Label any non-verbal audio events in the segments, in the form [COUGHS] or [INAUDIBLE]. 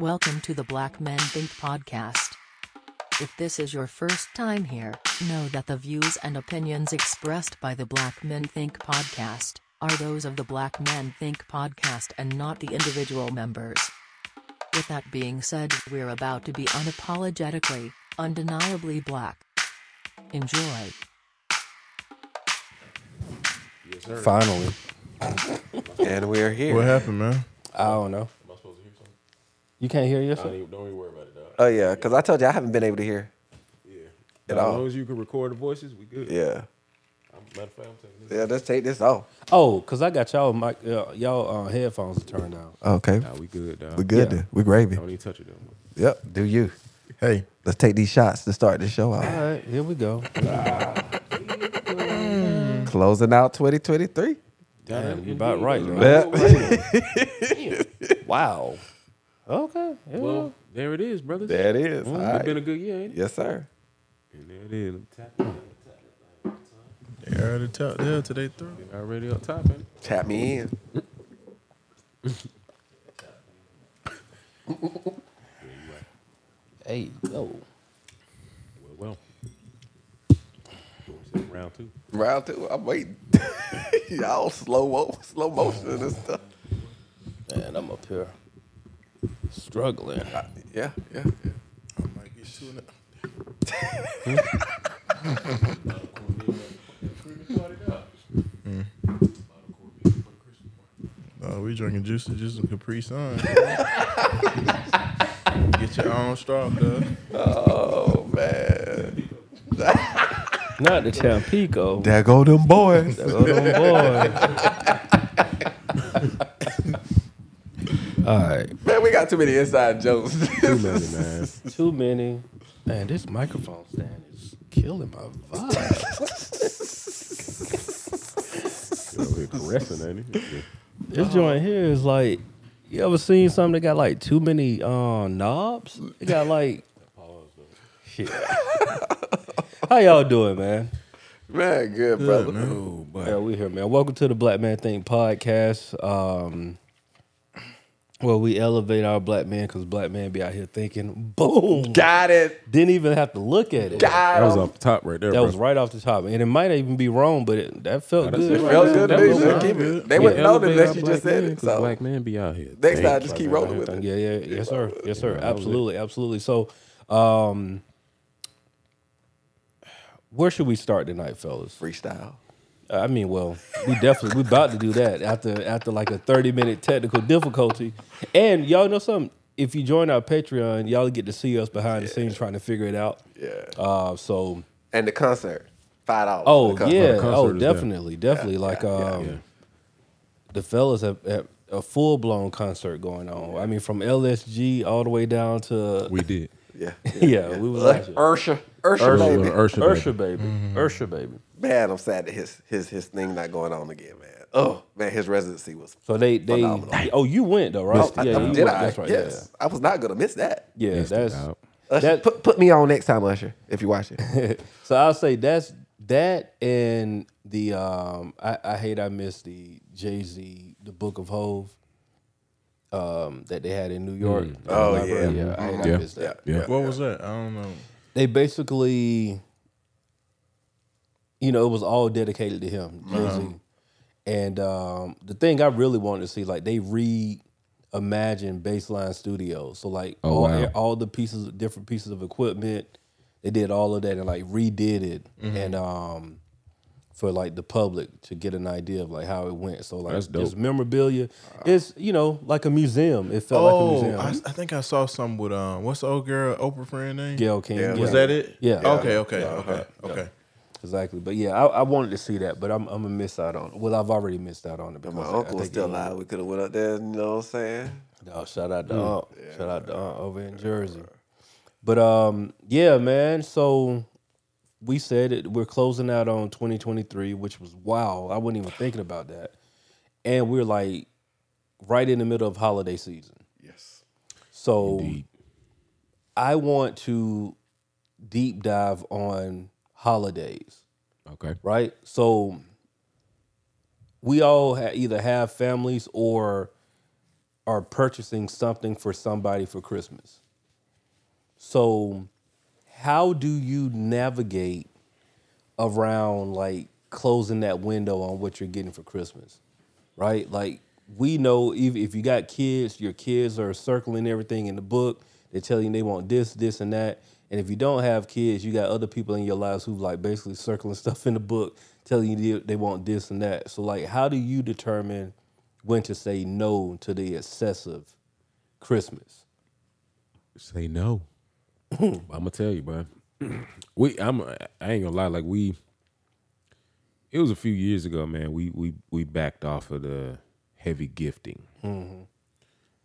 Welcome to the Black Men Think podcast. If this is your first time here, know that the views and opinions expressed by the Black Men Think podcast are those of the Black Men Think podcast and not the individual members. With that being said, we're about to be unapologetically, undeniably black. Enjoy. Finally. And we're here. What happened, man? I don't know. You can't hear yourself? Don't even, don't even worry about it, dog. Oh yeah, because I told you I haven't been able to hear. Yeah. At as all. long as you can record the voices, we good. Yeah. I'm, matter of fact, I'm taking this. Yeah, let's take this off. Oh, because I got y'all mic, uh, y'all uh, headphones turned down. Okay. Nah, we good, dog. We good Yeah. then. We gravy. Don't even touch it, though. Yep. Do you. Hey, Let's take these shots to start the show out. All right, here we go. [LAUGHS] Closing out 2023. Damn, you're about right. though. [LAUGHS] Yeah. Wow. Okay. Yeah. Well, there it is, brothers. there it is. Mm-hmm. All It's right. been a good year, ain't it? Yes, sir. And there it is. I'm tapping. they already talked there today through. Already up top, ain't it? Tap me in. [LAUGHS] hey, yo. Well, well. Round two. Round two. I'm waiting. [LAUGHS] Y'all slow mo, slow motion and stuff. Man, I'm up here struggling. Yeah, yeah, yeah. I might be two in it. Oh, we drinking juice to juice and Capri Sun. [LAUGHS] Get your own straw, cuz. Oh man. Not the Tampico. There go them boys. There go them boys. [LAUGHS] All right. Man, we got too many inside jokes. Too many, man. Too many. Man, this microphone stand is killing my vibe. Over here caressing, ain't it? This joint here is like, you ever seen something that got like too many uh, knobs? It got like, shit. How y'all doing, man? man, good, brother. Oh, boy. Yeah, we here, man. Welcome to the Black Man Think podcast. Um, well, we elevate our black man because black man be out here thinking, boom. Got it. Didn't even have to look at it. Got That was him. off the top right there, That bro. was right off the top, and it might even be wrong, but it, that felt that's good. it. It felt good to That me. was so good. keep it. They wouldn't know elevate unless you black just said man, it. 'cause So black man be out here. next time, just keep rolling with it. Yeah, yeah, yes, sir, yes, sir, that was it. absolutely, absolutely. So, um, where should we start tonight, fellas? Freestyle. I mean, well, we definitely we about to do that after after like a thirty minute technical difficulty, and y'all know something. If you join our Patreon, y'all get to see us behind the scenes trying to figure it out. Yeah. Uh, so, And the concert. Five dollars. oh The yeah, concert oh is there. definitely, definitely. like yeah, um, yeah. the fellas have, have a full blown concert going on. I mean, from LSG all the way down to We did. Yeah. [LAUGHS] yeah, we was out here. Ursha. Ursha, Ursula, baby. Ursula, Ursha baby, Ursha baby. Man, I'm sad that his his his thing not going on again, man. Oh man, his residency was. So they they Phenomenal. oh you went though right? Oh, I- yeah, I- you did went. I? That's right. Yes. I was not gonna miss that. Yeah, yeah. Missed That's. Usher, That- put put me on next time, Usher, if you watch it. [LAUGHS] so I'll say that's that and the um I, I hate I missed the Jay Z the Book of Hove um that they had in New York. Oh, yeah. yeah. I hate I missed that. Yeah. What was that? I don't know. They basically, you know, it was all dedicated to him, Jay Z. And um, the thing I really wanted to see, like they reimagined Baseline Studios. So like Oh, all, wow. all the pieces, different pieces of equipment, they did all of that and like redid it, Mm-hmm. and um, for like the public to get an idea of like how it went. So like That's dope. it's memorabilia. It's you know like a museum. It felt Oh, like a museum. I, I think I saw something with um, what's the old girl Oprah friend name? Gayle King. Yeah, Was that it? Yeah. Okay, okay, okay, okay. Exactly, but yeah, I, I wanted to see that, but I'm, I'm gonna miss out on. Well, I've already missed out on it. If Because my I- I uncle was think still he- alive, we could have went up there. You know what I'm saying? No, shout out to Aunt. Shout out to Aunt over in Jersey. But um, yeah, man. So we said it. We're closing out on 2023, which was wow. I wasn't even thinking about that, and we're like right in the middle of holiday season. Yes. So Indeed. I want to deep dive on holidays. Okay. right? So we all ha- either have families or are purchasing something for somebody for Christmas. So, how do you navigate around like closing that window on what you're getting for Christmas? Right? Like we know if, if you got kids, your kids are circling everything in the book. They're telling you they want this, this, and that. And if you don't have kids, you got other people in your lives who like basically circling [LAUGHS] stuff in the book, telling you they, they want this and that. So like, how do you determine when to say no to the excessive Christmas? Say no. I'm gonna tell you, bro. We I'm I ain't gonna lie, like we it was a few years ago, man. We we we backed off of the heavy gifting.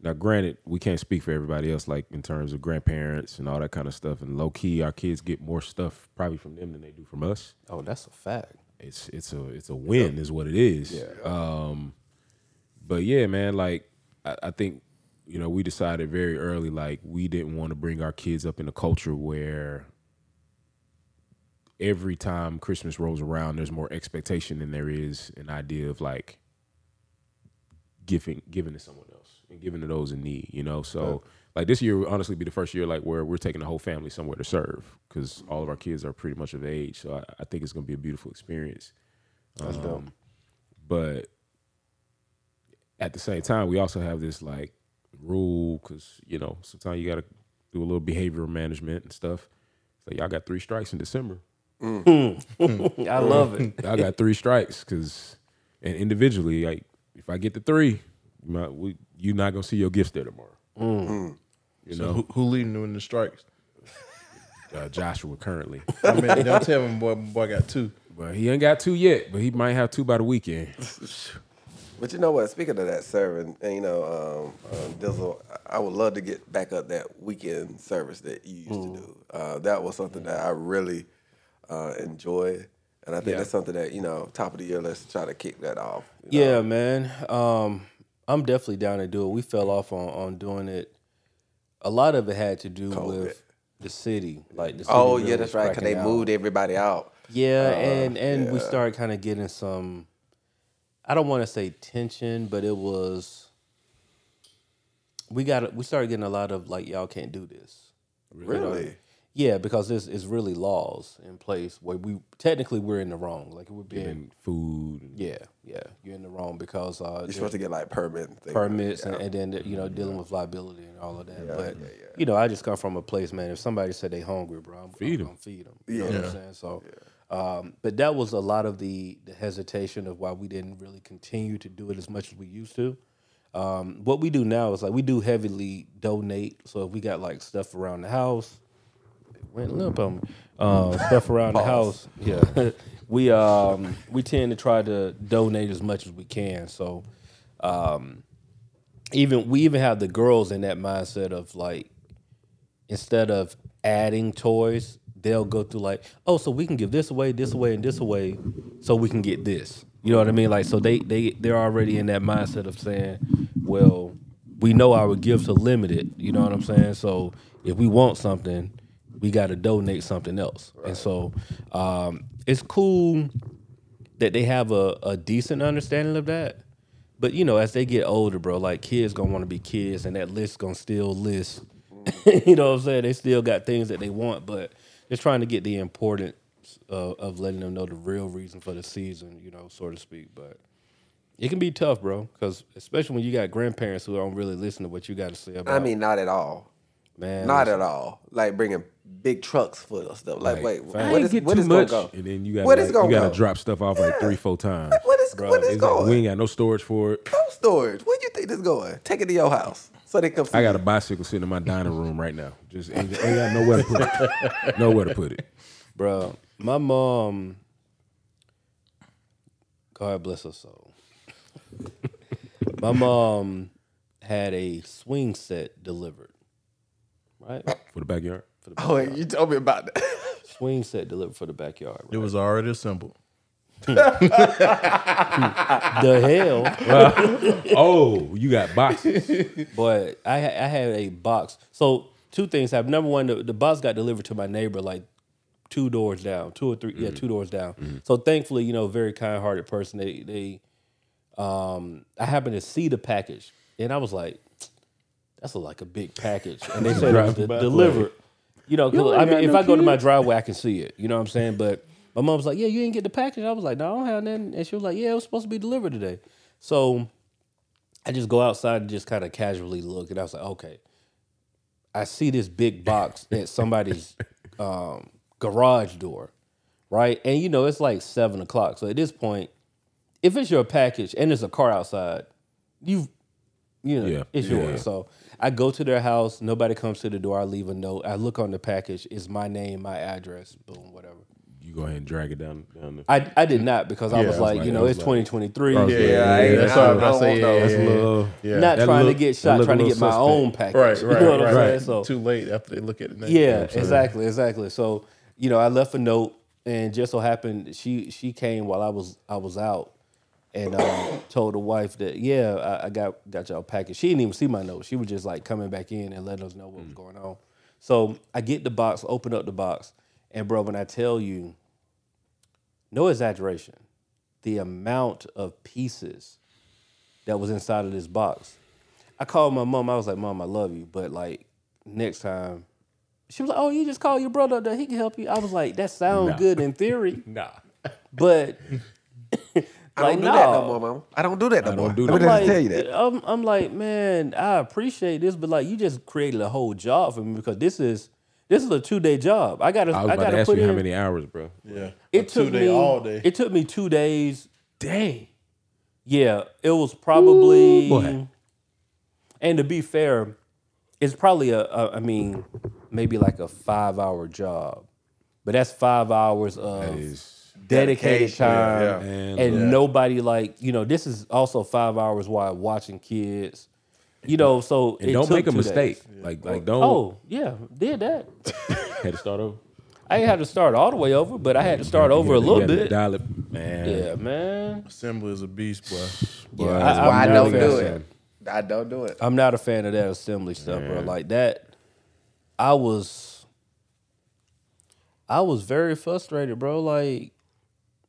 Now, granted, we can't speak for everybody else, like in terms of grandparents and all that kind of stuff. And low key, our kids get more stuff probably from them than they do from us. Oh, that's a fact. It's it's a it's a win, is what it is. Yeah. Um, but yeah, man, like I, I think you know we decided very early, like we didn't want to bring our kids up in a culture where every time Christmas rolls around, there's more expectation than there is an idea of like giving giving to someone else and giving to those in need. You know, so like this year will honestly be the first year like where we're taking the whole family somewhere to serve because all of our kids are pretty much of age. So I, I think it's gonna be a beautiful experience. That's Um, but at the same time, we also have this like rule because you know sometimes you got to do a little behavioral management and stuff. So y'all got three strikes in December. Mm. [LAUGHS] I love it. [LAUGHS] I got three strikes because, and individually, like if I get the three, you might- we, you're not gonna see your gifts there tomorrow. Mm. Mm. You So know, who, who leading them in the strikes? uh, Joshua currently, [LAUGHS] I mean, don't tell him boy, boy got two. but he ain't got two yet. But he might have two by the weekend. But you know what? Speaking of that serving, and you know, um, um, Dizzle, I would love to get back up that weekend service that you used to do. Uh, that was something that I really uh, enjoyed, and I think Yeah. that's something that you know, top of the year, let's try to kick that off. you know? Yeah, man. Um, I'm definitely down to do it. We fell off on, on doing it. A lot of it had to do COVID. with the city, like the city Oh really yeah, that's right. Because they out. moved everybody out. Yeah, Uh, and and we started kind of getting some. I don't want to say tension, but it was. We got we started getting a lot of like y'all can't do this. You know? Really? Yeah, because there's is really laws in place where we technically we're in the wrong. Like we're being And food. Yeah yeah you're in the wrong because uh, You're supposed to get like permit and things. permits Yeah. and, and then you know dealing with liability and all of that. Yeah, but yeah, yeah. you know, I just come from a place, man. If somebody said they hungry, bro, I'm, Feed I'm 'em. gonna feed them. You know what Yeah. I'm saying? So, um, but that was a lot of the the hesitation of why we didn't really continue to do it as much as we used to. Um, what we do now is like we do heavily donate. So if we got like stuff around the house, went limp on me. Uh, stuff around the house. Yeah, [LAUGHS] we um we tend to try to donate as much as we can. So um, even we even have the girls in that mindset of like instead of adding toys, they'll go through like, oh, so we can give this away, this away, and this away, so we can get this. You know what I mean? Like, so they they they're already in that mindset of saying, well, we know our gifts are limited. You know what I'm saying? So if we want something, we got to donate something else. And so um, it's cool that they have a, a decent understanding of that. But you know, as they get older, bro, like kids gonna want to be kids, and that list gonna still list. [LAUGHS] you know what I'm saying? They still got things that they want, but just trying to get the importance of, of letting them know the real reason for the season, you know, so to speak. But it can be tough, bro, because especially when you got grandparents who don't really listen to what you got to say about. I mean, not at all. man, Not listen, at all. Like bringing big trucks full of stuff. Like, wait, facts. what I ain't is get what too is gonna much, go? and then you got What like, is gonna you got go? to drop stuff off like three, four times. What is Bro, what is It's like, going? we ain't got no storage for it. no storage. Where do you think this going? Take it to your house so they come. I got a bicycle sitting in my dining room right now. Just ain't, ain't got nowhere to put it. [LAUGHS] Nowhere to put it. bro. My mom, God bless her soul. my mom had a swing set delivered, right? For the backyard. For the Oh, you told me about that. swing set delivered for the backyard. It was already assembled. The hell, Oh, you got boxes. but I I had a box. So two things happened. Number one, the, the box got delivered to my neighbor like two doors down, two or three, yeah, two doors down. So thankfully, you know, very kind hearted person. They they, um, I happened to see the package, and I was like, that's a, like a big package, and they said it was Drive de- by delivered. You know, You I mean, if no I go to my driveway, I can see it. You know what I'm saying? But my mom was like, "Yeah, you didn't get the package." I was like, "No, I don't have nothing," and she was like, "Yeah, it was supposed to be delivered today." So I just go outside and just kind of casually look, and I was like, "Okay." I see this big box [LAUGHS] at somebody's um, garage door, right? And you know, it's like seven o'clock. So at this point, if it's your package and there's a car outside, you've you know, Yeah. it's Yeah. yours. So I go to their house, nobody comes to the door, I leave a note. I look on the package, it's my name, my address, boom, whatever. You go ahead and drag it down down the. I, I did not because I Yeah, was I was like, like- you I know, was it's like- 2023. I was Yeah, like, I ain't- That's I what I'm don't say. want Yeah, That's a yeah. little- Yeah. Not That trying look- to get that shot, look trying to little get my suspect. own package. [LAUGHS] Right, You right, know what I'm right. saying? So Too late after they look at the name. Yeah, I'm exactly, exactly. So you know, I left a note, and just so happened she she came while I was I was out, and um, [COUGHS] told the wife that yeah I, I got got y'all package. She didn't even see my note. She was just like coming back in and letting us know what was going on. So I get the box, open up the box, and bro, when I tell you, no exaggeration, the amount of pieces that was inside of this box. I called my mom. I was like, "Mom, I love you, but like next time." She was like, "Oh, you just call your brother up there. He can help you." I was like, "That sounds Nah. good in theory, [LAUGHS] Nah. but [LAUGHS] I like don't do that no no." more, mama. I don't do that no I more. don't do Let me that. Like, tell you that. I'm, I'm like, man, I appreciate this, but like, you just created a whole job for me because this is this is a two day job. I gotta, I I, was about gotta to ask put you in. how many hours, bro. Yeah. it two took day me all day. It took me two days. Dang. Yeah, it was probably. boy. and to be fair, it's probably a, a. I mean, maybe like a five hour job, but that's five hours of dedicated Dedication, time, yeah. And, and uh, nobody like you know. This is also five hours while watching kids. You know, so and it don't took make a mistake. days. Like like don't Oh yeah, did that. [LAUGHS] had to start over. I ain't had to start all the way over, but I had to start over a You little had to bit. Dial it, man. Yeah, man. Assembly is a beast, boy. Boy, Yeah, that's I- Why I don't do it. I don't do it. I'm not a fan of that assembly stuff, bro. Like that, I was, I was very frustrated, bro. Like,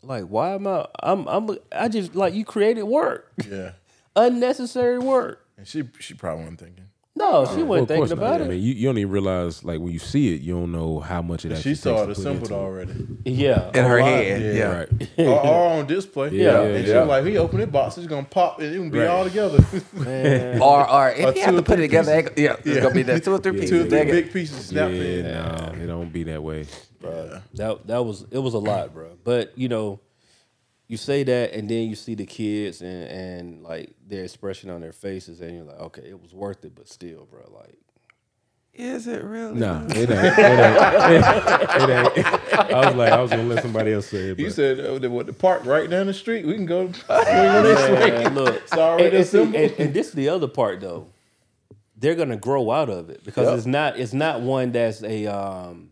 like why am I? I'm, I'm, I just like you created work, Yeah. [LAUGHS] unnecessary work. And she she probably wasn't thinking. No, she Well, wasn't of course thinking not. about I mean, you, you don't even realize like when you see it, you don't know how much it actually She takes saw to it assembled already. yeah, In her lot. head. Yeah. Yeah. Right. [LAUGHS] or, or on display. Yeah, And she was like, he open it box, it's gonna pop and it can be Right. all together. [LAUGHS] Or, or if Or you have to put it together, ain't- yeah, it's gonna be the two or three pieces. Two or three big pieces snapped Yeah, in. no, it don't be that way. That that was it was a lot, bro. But you know, you say that, and then you see the kids and and like their expression on their faces, and you're like, okay, it was worth it, but still, bro, like. Is it really? Nah, it ain't. It ain't. [LAUGHS] It ain't. I was like, I was gonna let somebody else say it. You said uh, the, what, the park right down the street. We can go. We can go this way. Look, It's already and, and, see, and, and this is the other part though. They're gonna grow out of it because Yep. it's not it's not one that's a um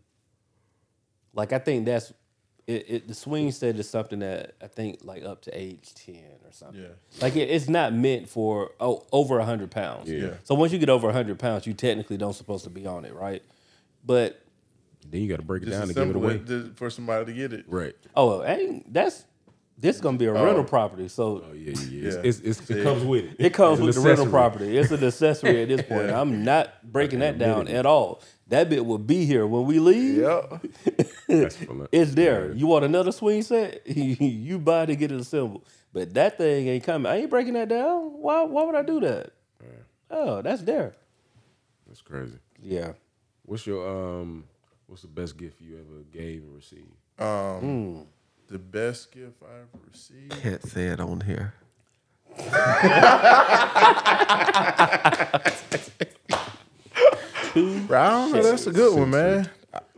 like I think that's it, it the swing set is something that I think like up to age ten or something. Yeah. Like it, it's not meant for oh over hundred pounds. Yeah. So once you get over hundred pounds, you technically don't supposed to be on it, right? But then you got to break it down to give it away. to- for somebody to get it. Right. oh, ain't that's this is gonna be a oh. rental property, so Oh yeah, yeah. yeah. Yeah. It's, it's, it's, it comes with it. It comes It's with the rental property. It's an accessory at this point. I'm not breaking that down at all. That bit will be here when we leave. Yep. That's [LAUGHS] It's there. You want another swing set? [LAUGHS] you buy to get it assembled. But that thing ain't coming. I ain't breaking that down. Why? Why would I do that? Oh, that's there. That's crazy. Yeah. What's your um? What's the best gift you ever gave or received? Um, The best gift I ever received. Can't say it on here. [LAUGHS] Bro, I don't know. That's a good one, man.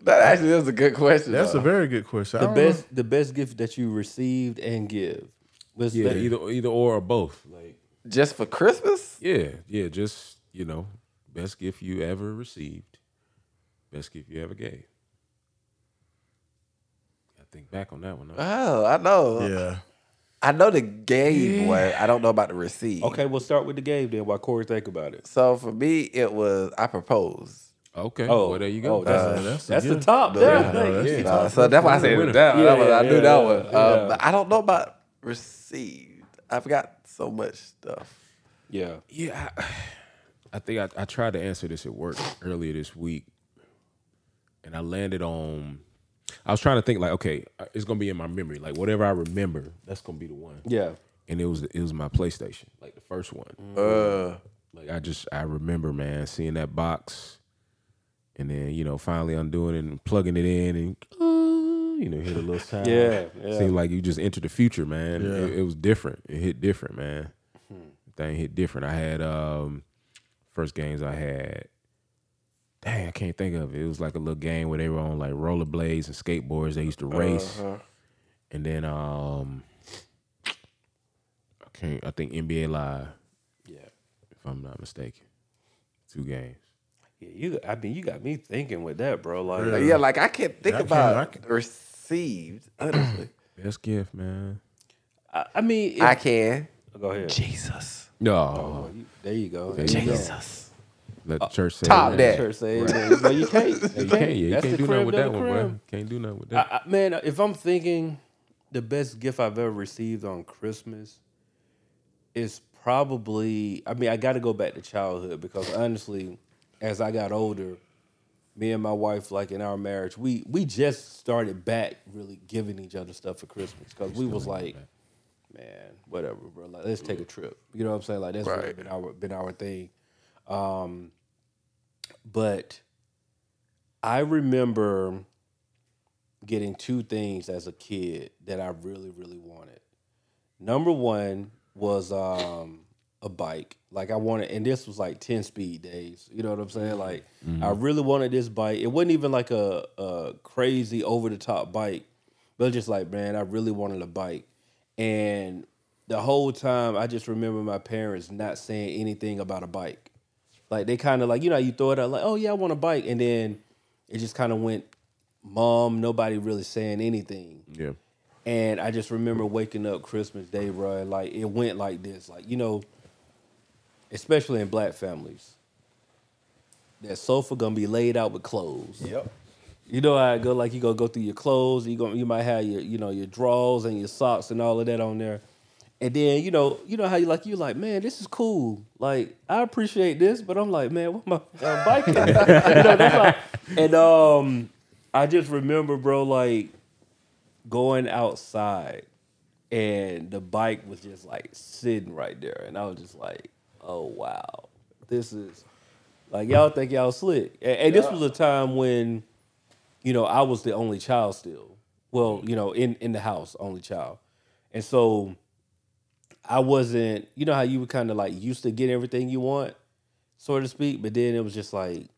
That actually is a good question. That's though. a very good question. The don't best, the best gift that you received and give. Was Yeah, that- either either or or both. Like just for Christmas. yeah, yeah. Just you know, best gift you ever received, best gift you ever gave. I think back on that one. huh? Oh, I know. know. Yeah. I know the gave one. I don't know about the receive. Okay, we'll start with the game then. While Corey think about it. So for me, it was I proposed. Okay. Oh, well there you go. Oh, that's, Uh, that's that's, the good- top Yeah, there. no, that's the top. Uh, so that's why I said winner. it down. Yeah, That was- I knew yeah, that one. yeah. Uh, but I don't know about received. I've got so much stuff. Yeah. yeah, I, I think I, I tried to answer this at work earlier this week, and I landed on. I was trying to think like, okay, uh, it's gonna be in my memory. Like whatever I remember, that's gonna be the one. Yeah. And it was it was my PlayStation, like the first one. Uh, Like I just I remember, man, seeing that box, and then you know finally undoing it and plugging it in, and uh, you know hear the little [LAUGHS] sound. Yeah, yeah. Seemed like you just entered the future, man. Yeah. It, it was different. It hit different, man. Hmm. Thing hit different. I had um first games I had. Dang, I can't think of it. It was like a little game where they were on like rollerblades and skateboards. They used to race, Uh-huh. and then um, I can't. I think NBA Live, Yeah. if I'm not mistaken, two games. Yeah, you. I mean, you got me thinking with that, bro. Like, Yeah. yeah, like I can't think I can't- about I can't- received. Honestly, [CLEARS THROAT] Best gift, man. I, I mean, I if- can. go ahead. Jesus, No, Oh, there you go. There There you go. Jesus. let uh, the church say top it. that. Church say amen. But you can't. You [LAUGHS] Yeah, can't. you can't. Yeah, you That's can't do nothing with that one, bro. Can't do nothing with that. I, man, if I'm thinking the best gift I've ever received on Christmas is probably, I mean, I got to go back to childhood because honestly, as I got older, me and my wife, like in our marriage, we we just started back really giving each other stuff for Christmas because we was like, man, whatever, bro. Like, let's take a trip. You know what I'm saying? Like that's really Right. been our been our thing. Um, but I remember getting two things as a kid that I really, really wanted. Number one was um, a bike. Like I wanted, and this was like ten speed days. You know what I'm saying? Like I really wanted this bike. It wasn't even like a, a crazy over the top bike, but just like man, I really wanted a bike. And the whole time, I just remember my parents not saying anything about a bike. Like they kind of like you know how you throw it out like oh yeah I want a bike, and then it just kind of went mom. Nobody really saying anything. yeah. And I just remember waking up Christmas Day, bro. and, Like it went like this, like you know, especially in black families, that sofa gonna be laid out with clothes. Yep. You know how I go, like you gonna go through your clothes. You gonna you might have your you know your drawers and your socks and all of that on there. And then you know you know how you like you like man this is cool. Like I appreciate this but I'm like man what my uh, bike [LAUGHS] you know, like, and um I just remember bro like going outside and the bike was just like sitting right there. And I was just like oh wow. This is like y'all think y'all slick. And, and this was a time when you know I was the only child still. Well you know in in the house only child. And so I wasn't, you know how you were kind of like used to get everything you want, so to speak, but then it was just like,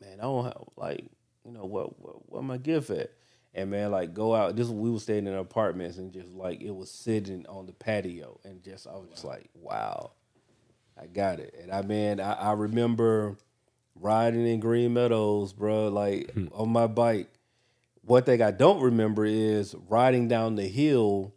man, I don't have like, you know, what what what my gift at? And man, like go out. This we were staying in apartments and just like it was sitting on the patio and just I was just like, wow, I got it. And I man, I, I remember riding in Green Meadows, bro, like hmm. on my bike. One thing I don't remember is riding down the hill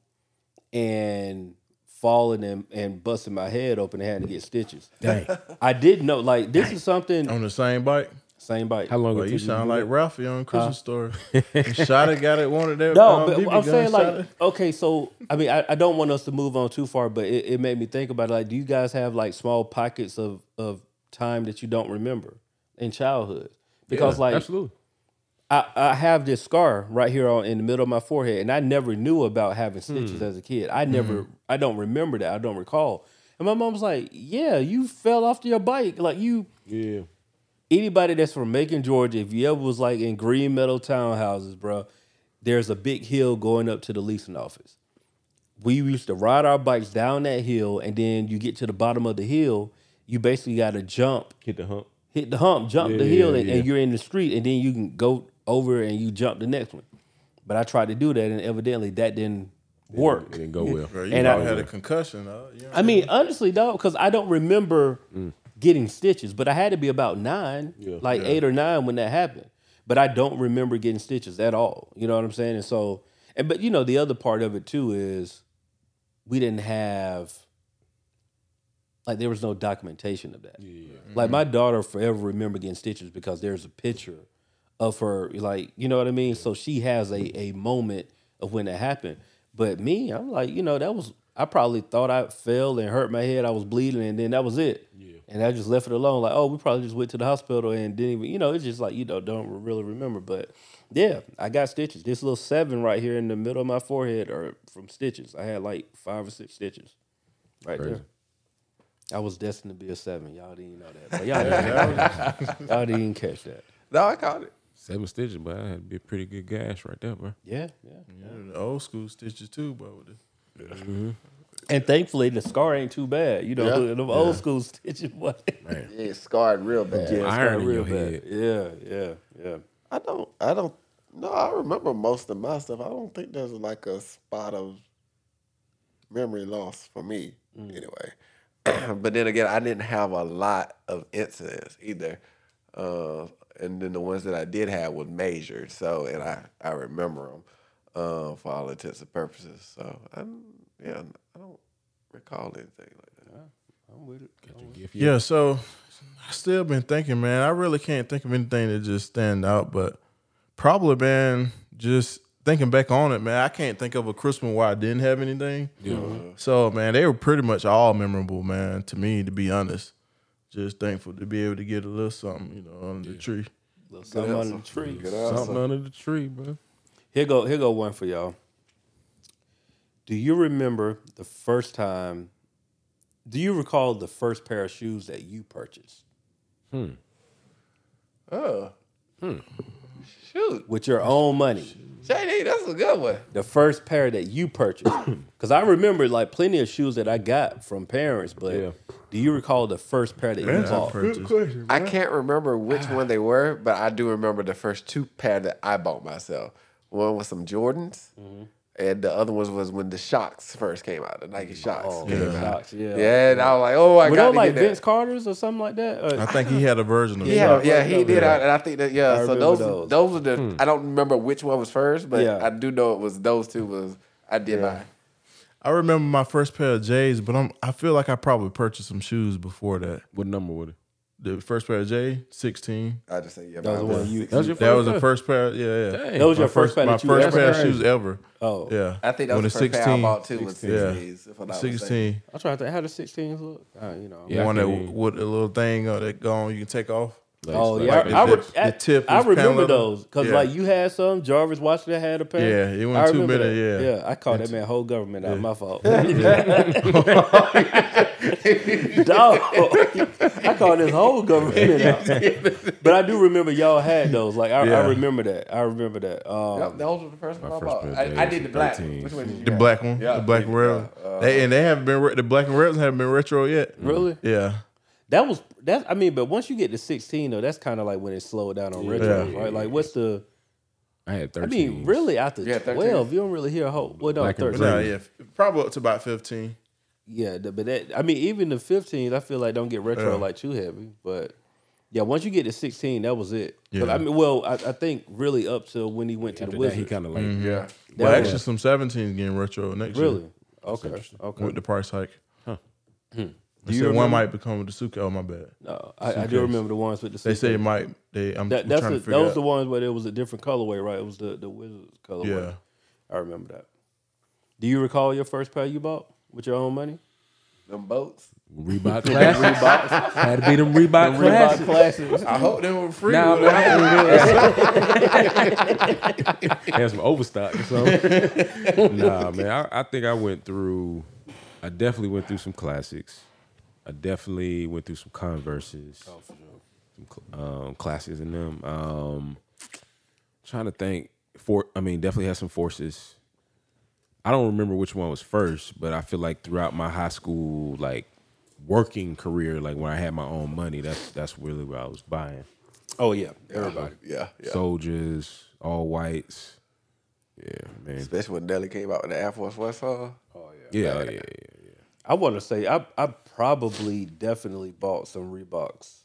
and falling and, and busting my head open and having to get stitches. Dang. I didn't know. Like this is something. On the same bike. Same bike. How long Well, you sound to do like Ralphie on Christmas story. [LAUGHS] Shot it, got it, wanted that. No, um, but BB I'm saying like it. okay, so I mean I, I don't want us to move on too far, but it, it made me think about it. Like, do you guys have like small pockets of of time that you don't remember in childhood? Because Yeah, like absolutely. I, I have this scar right here on in the middle of my forehead, and I never knew about having stitches hmm. as a kid. I never, hmm. I don't remember that. I don't recall. And my mom's like, "Yeah, you fell off your bike. Like you, Yeah. anybody that's from Macon, Georgia, if you ever was like in Green Meadow townhouses, bro, there's a big hill going up to the leasing office. We used to ride our bikes down that hill, and then you get to the bottom of the hill, you basically got to jump Hit the hump. hit the hump, jump Yeah, the hill, yeah, and, yeah. and you're in the street, and then you can go over and you jump the next one. But I tried to do that, and evidently that didn't work. It didn't go well. Bro, you And I- had a concussion. Uh, you know I mean, honestly, though, because I don't remember Mm. getting stitches, but I had to be about nine, Yeah. like eight or nine when that happened. But I don't remember getting stitches at all. You know what I'm saying? And so, and but you know, the other part of it too is we didn't have like there was no documentation of that. Like my daughter forever remember getting stitches because there's a picture of her, like you know what I mean. So she has a a moment of when that happened. But me, I'm like, you know, that was I probably thought I fell and hurt my head. I was bleeding, and then that was it. Yeah. And I just left it alone. Like, oh, we probably just went to the hospital and didn't even, you know, it's just like, you know, don't really remember. But yeah, I got stitches. This little seven right here in the middle of my forehead are from stitches. I had like five or six stitches right Crazy. there. I was destined to be a seven. Y'all didn't know that. But y'all, didn't, y'all didn't catch that. No, I caught it. Seven stitches, but that had to be a pretty good gash right there, bro. Yeah, yeah. Yeah, the old school stitches too, bro. with the- And thankfully, the scar ain't too bad. You know, Yeah. [LAUGHS] the old school stitches, what? Man. [LAUGHS] Yeah, it's scarred real bad. Yeah, it's Iron real bad. head. Yeah, yeah, yeah. I don't. I don't. No, I remember most of my stuff. I don't think there's like a spot of memory loss for me, anyway. [CLEARS THROAT] but then again, I didn't have a lot of incidents either, uh, and then the ones that I did have was measured. So, and I I remember them uh, for all intents and purposes. So, I'm yeah, I don't recall anything like that. I'm with it. Got your gift Yeah, so I still been thinking, man. I really can't think of anything that just stand out, but probably, man, just thinking back on it, man. I can't think of a Christmas where I didn't have anything. Yeah. So, man, they were pretty much all memorable, man. To me, to be honest, just thankful to be able to get a little something, you know, under the tree. little something under the tree. Good. Something under the tree, bro. Here go, here go one for y'all. Do you remember the first time? Do you recall the first pair of shoes that you purchased Hmm. Oh, Hmm. shoot, with your own money? JD, that's a good one. The first pair that you purchased, [COUGHS] because I remember like plenty of shoes that I got from parents. But Yeah. do you recall the first pair that you That's a bought? purchase. I can't remember which one they were, but I do remember the first two pair that I bought myself. One was some Jordans, mm-hmm. And the other ones was when the Shox first came out, the Nike Shox. Oh, came yeah. Shox, yeah. Yeah, and I was like, oh, I Were got to like get that. Vince Carter's or something like that? Uh, I think he had a version of He it. had, yeah, he Yeah. did, and I think that yeah. I so those, those. those were the. I don't remember which one was first, but Yeah. I do know it was those two. Was I did Yeah. buy. I remember my first pair of J's, but I'm I feel like I probably purchased some shoes before that. What number was it? The first pair of J, 16. I just say yeah. That was mine the one you- That was your That was the first pair. Yeah, yeah. Dang. That was your My first pair my first pair of shoes ever. Oh, Yeah. I think that was the the first pair I 16 bought too. Was 16. Yeah. 16s, if I'm not 16. I'm trying to think how the 16s look. Uh, you know. Yeah, one that with a little thing uh, that go on, you can take off. Like- Oh like yeah, the I, I, re- tips. I, the tip I is remember those because Yeah. like you had some. Jarvis Washington had a pair. Yeah, it wasn't I too remember many, that. yeah. yeah. I called that man whole government out. My fault. [LAUGHS] [LAUGHS] Dog, I called this whole government out. But I do remember y'all had those. Like I, I remember that. I remember that. Um, Yep, those were the first one I first bought. I, I did the black. 13. Which one did you The black one, Yeah, the black and red. uh, they and they haven't been re- the black and reds haven't been retro yet. Really? Yeah, That was that. I mean, but once you get to 16 though, that's kind of like when it slowed down on retro, Yeah. right? Like what's the? I had I 13. mean, really after Yeah, 13. 12, you don't really hear a whole. Well, no, Black and 13. but no, yeah, f- probably up to about fifteen. Yeah, the- but that I mean, even the 15s, I feel like don't get retro Yeah. like too heavy. But yeah, once you get to 16, that was it. 'Cause, Yeah. I mean, well, I, I think really up to when he went to After the that, Wizards. he kind of like mm-hmm. Yeah. Well, That actually, some 17s getting retro next really year okay. Okay. with the price hike. Hmm. Huh. They you said one might become with the suitcase. Oh my bad. No, I, I do remember the ones with the. They say it might. They. I'm, that, I'm that's trying the, to figure those out. the ones where it was a different colorway, right? It was the the Wizards colorway. Yeah. I remember that. Do you recall your first pair you bought with your own money? Them boats. Reebok [LAUGHS] classics. Had to be them Reebok classics. classics. I hope they were free. Nah, with man, it. I had some overstock or something. [LAUGHS] nah, man. I, I think I went through. I definitely went through some classics. I definitely went through some Converses. Oh, sure. Some cl- um, classics in them. Um, trying to think. For I mean, definitely had some forces. I don't remember which one was first, but I feel like throughout my high school like working career, like when I had my own money, that's that's really what I was buying. Oh yeah, everybody. Yeah. yeah. Soldiers, all whites. Yeah, man. Especially when Nelly came out with the Air Force One song. Oh yeah. Yeah, yeah, yeah. I want to say I I probably definitely bought some Reeboks.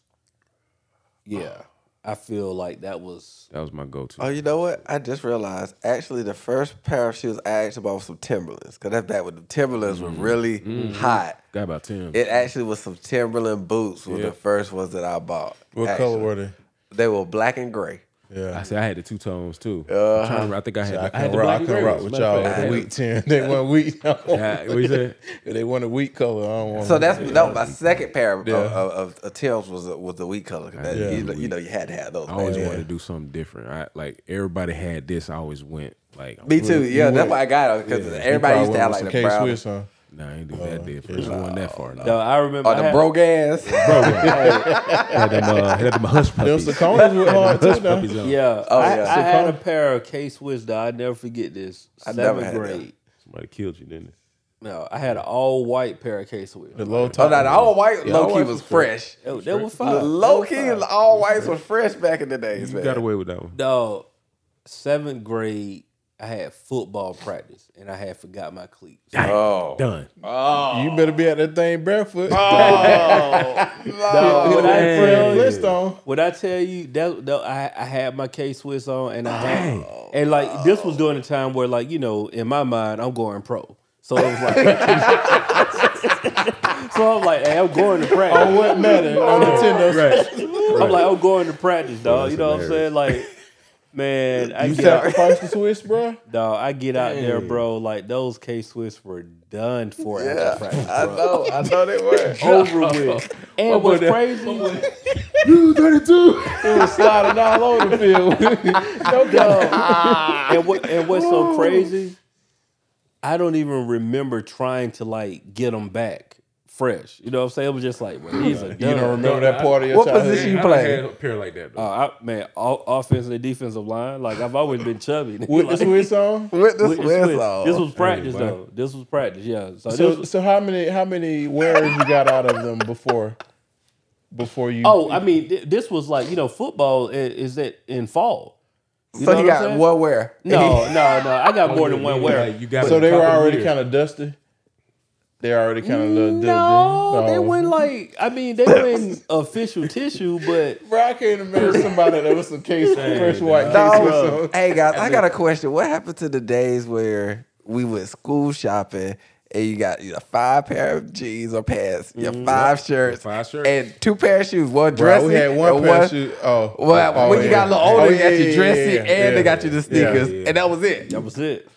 Yeah, I feel like that was That was my go-to. Oh, you know what? I just realized. Actually, the first pair of shoes I actually bought was some Timberlands. Because that's back when the Timberlands were mm. really mm-hmm. hot. Got about ten. It actually was some Timberland boots were Yeah. the first ones that I bought. What actually. color were they? They were black and gray. Yeah. I said I had the two tones too. I'm Uh-huh. trying to I think I had. I the, I had can the rock, I black can and rock with y'all of the wheat ten. They want wheat. [LAUGHS] Yeah, what you said? they want a wheat color. I don't want. So that's that was my second pair of, Yeah. of, of, of Tim's was a- was the wheat color. That, Yeah. you, know, you know you had to have those. I always man. wanted to do something different. I like everybody had this. I always went like Me too. Yeah, that's went- why I got it because everybody used to have like the K brown. Swiss, huh? Nah, I ain't do that bit first. I wasn't that far. No, No. I remember. Or I the had- brogans. [LAUGHS] [LAUGHS] Had them, uh, had them hush Them puppies. Sauconys with hard too. Though. Yeah, Oh, I, yeah. I had a pair of K Swiss. Though I never forget this. I Seventh never had grade. Somebody killed you, didn't they? No, I had an all white pair of K Swiss. The low top. Oh, top. no, the all white Yeah, low key was was fresh. They, they were The fine. low key were all whites was fresh back in the days, You man. got away with that one. Dog, seventh grade, I had football practice and I had forgot my cleats. Oh, Done. Oh, You better be at that thing barefoot. Oh. [LAUGHS] Dog, when I Fred tell you, Flintstone. when I tell you that, that I, I had my K Swiss on and I had and like this was during a time where like you know in my mind I'm going pro. So it was like, [LAUGHS] so I'm like, hey, I'm going to practice. On what matter? On Nintendo. [LAUGHS] I'm like, I'm going to practice, dog. that's you know what I'm saying? Like, man, I You get out, sacrificed the Swiss, bro. dog. I get out there, bro. Like those K Swiss were done for yeah, after practice, I know, I know they were. [LAUGHS] Over with. [LAUGHS] And what's crazy? [LAUGHS] You 32. It was sliding all over the field. no doubt. and what and what's so crazy? I don't even remember trying to like get them back fresh. You know what I'm saying? It was just like, well, these are done. You don't remember that part of your What childhood? position you I play? had a like that though. Uh, I, man, all, offensive and defensive line. Like I've always been chubby. [LAUGHS] With the Like, Swiss on? [LAUGHS] With the with Swiss Swiss. on. This was practice Hey, though. This was practice. Yeah. So, So, was, so how many how many wearers you got out of them before before you? oh, I mean, th- this was like you know, football is, is it in fall. You so know he got one wear. No, [LAUGHS] no, no. I got more than one wear. Like, you got so they were already kind of dusty. They already kind of little dusty. No, they oh. went like I mean they went [COUGHS] official tissue, but Bro, I can't imagine somebody that was some case fresh white case No, Swiss hey guys, I got a question. What happened to the days where we went school shopping and you got you know, five pair of jeans or pants, your mm-hmm. five shirts, Five shirts. and two pair of shoes, one Bro, dressy, we had one and pair of shoes. Oh, Well, oh, when you got a little older, Oh, they got yeah, you yeah, dressy yeah, and yeah. they got you the sneakers, yeah. and that was it. that was it.